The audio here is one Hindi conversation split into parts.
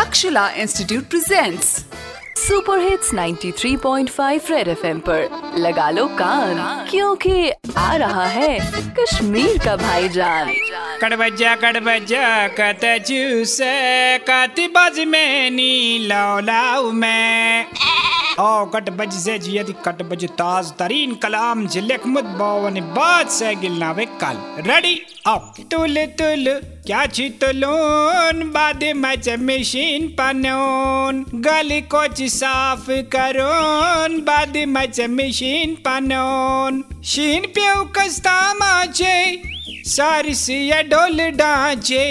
Takshila institute presents super hits 93.5 red FM पर। लगा लो कान, क्योंकि आ रहा है कश्मीर का भाईजान। कड़बजा कड़बजा कत जूस कति बज में नी लाओ मैं। ओ कट बज से जियति कट बज ताज तरीन कलाम जिलेक मुद बावन बात से गिलना वे कल। रेडी अब तुल तुल, क्या छी तुलून, बाद मच मशीन पनून, गली कोच साफ़ करून, बाद मच मशीन पनून। शीन प्यू कस्ता माचे सारी सिया डोल डाचे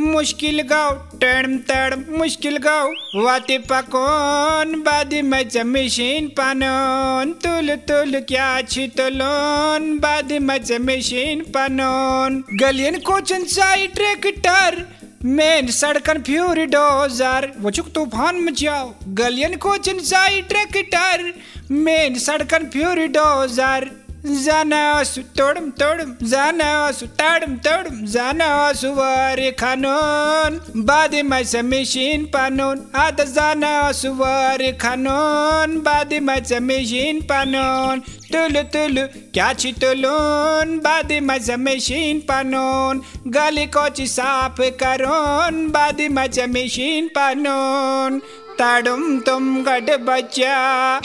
मुश्किल गाव टर्म तर्म मुश्किल गाव वाते पकोन, बादी मच मशीन पनोन। तुल तुल क्या छी तुलोन, बादी मच मशीन पनोन। गलियन कोचन साई ट्रैक्टर, मेन सड़कन फ्यूरी डोजर वो चुक तूफ़ान मचाओ, गलियन कोचन साई tractor, main सड़कन fury dozer Zanasu todum todum Zanasu tadum todum Zanasu vari kanon Badi maisa machine panon Ada zanasu vari kanon Badi maisa machine panon Tulu tulu kyachi tulun Badi maisa machine panon Gali kochi saap karon Badi maisa machine panon Tadum tum gad bacha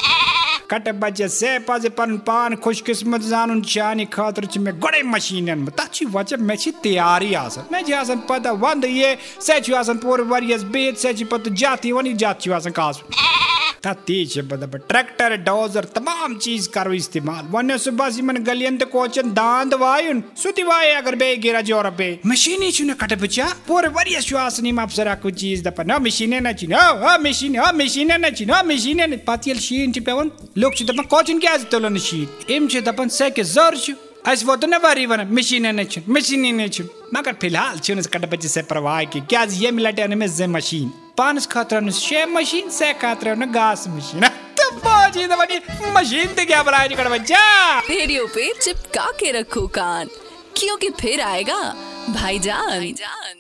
कट बचे से पज पन पान खुशकिस्मत जानन चानी खातर मे गडे मशीनन तथ वजह मे तैयारी मे पता वंद ये, से छ आसन पूर वरियस बेत से छ पत जाती जात छ तती छ बद ट्रैक्टर, डोजर, तमाम चीज़ करो इस्तेमाल। वन सुबह मन गलियन त कोचन, दांद वायुन, सुति वाय अगर बे गिरा ज़ोर बे मशीनी छ न कट बचा पूर वरियस छ आसन इम अफसर को चीज़ द न, मशीने न छ न मशीन ह मशीने न छ न मशीने पतियल शीन छ पेवन लोग छ दपन कोचन क्या तुलन शीन? इम छ दपन से के जर छ अस वो तो न वारी वन मशीने न छ मशीने न छ मगर फ़िलहाल छ न कट बचे से परवाह की क्या ये मिलटे न में जे मशीन? पानस खातर न शे मशीन से खातर न गास मशीन। तो बाजी दवनी मशीन ते क्या बनाए कट बच्चा रेडियो पे चिपका के रखो कान क्योंकि फिर आएगा भाईजान।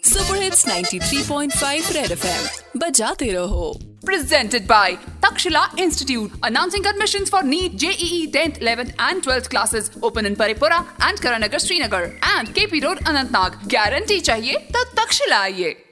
सुपर हिट्स 93.5 रेड एफएम बजाते रहो। Presented by Takshila Institute, announcing admissions for NEET, JEE, 10th, 11th, and 12th classes open in Paripura and Karanagar, Srinagar, and KP Road, Anantnag. Guarantee चाहिए तो तक्षशिला आइए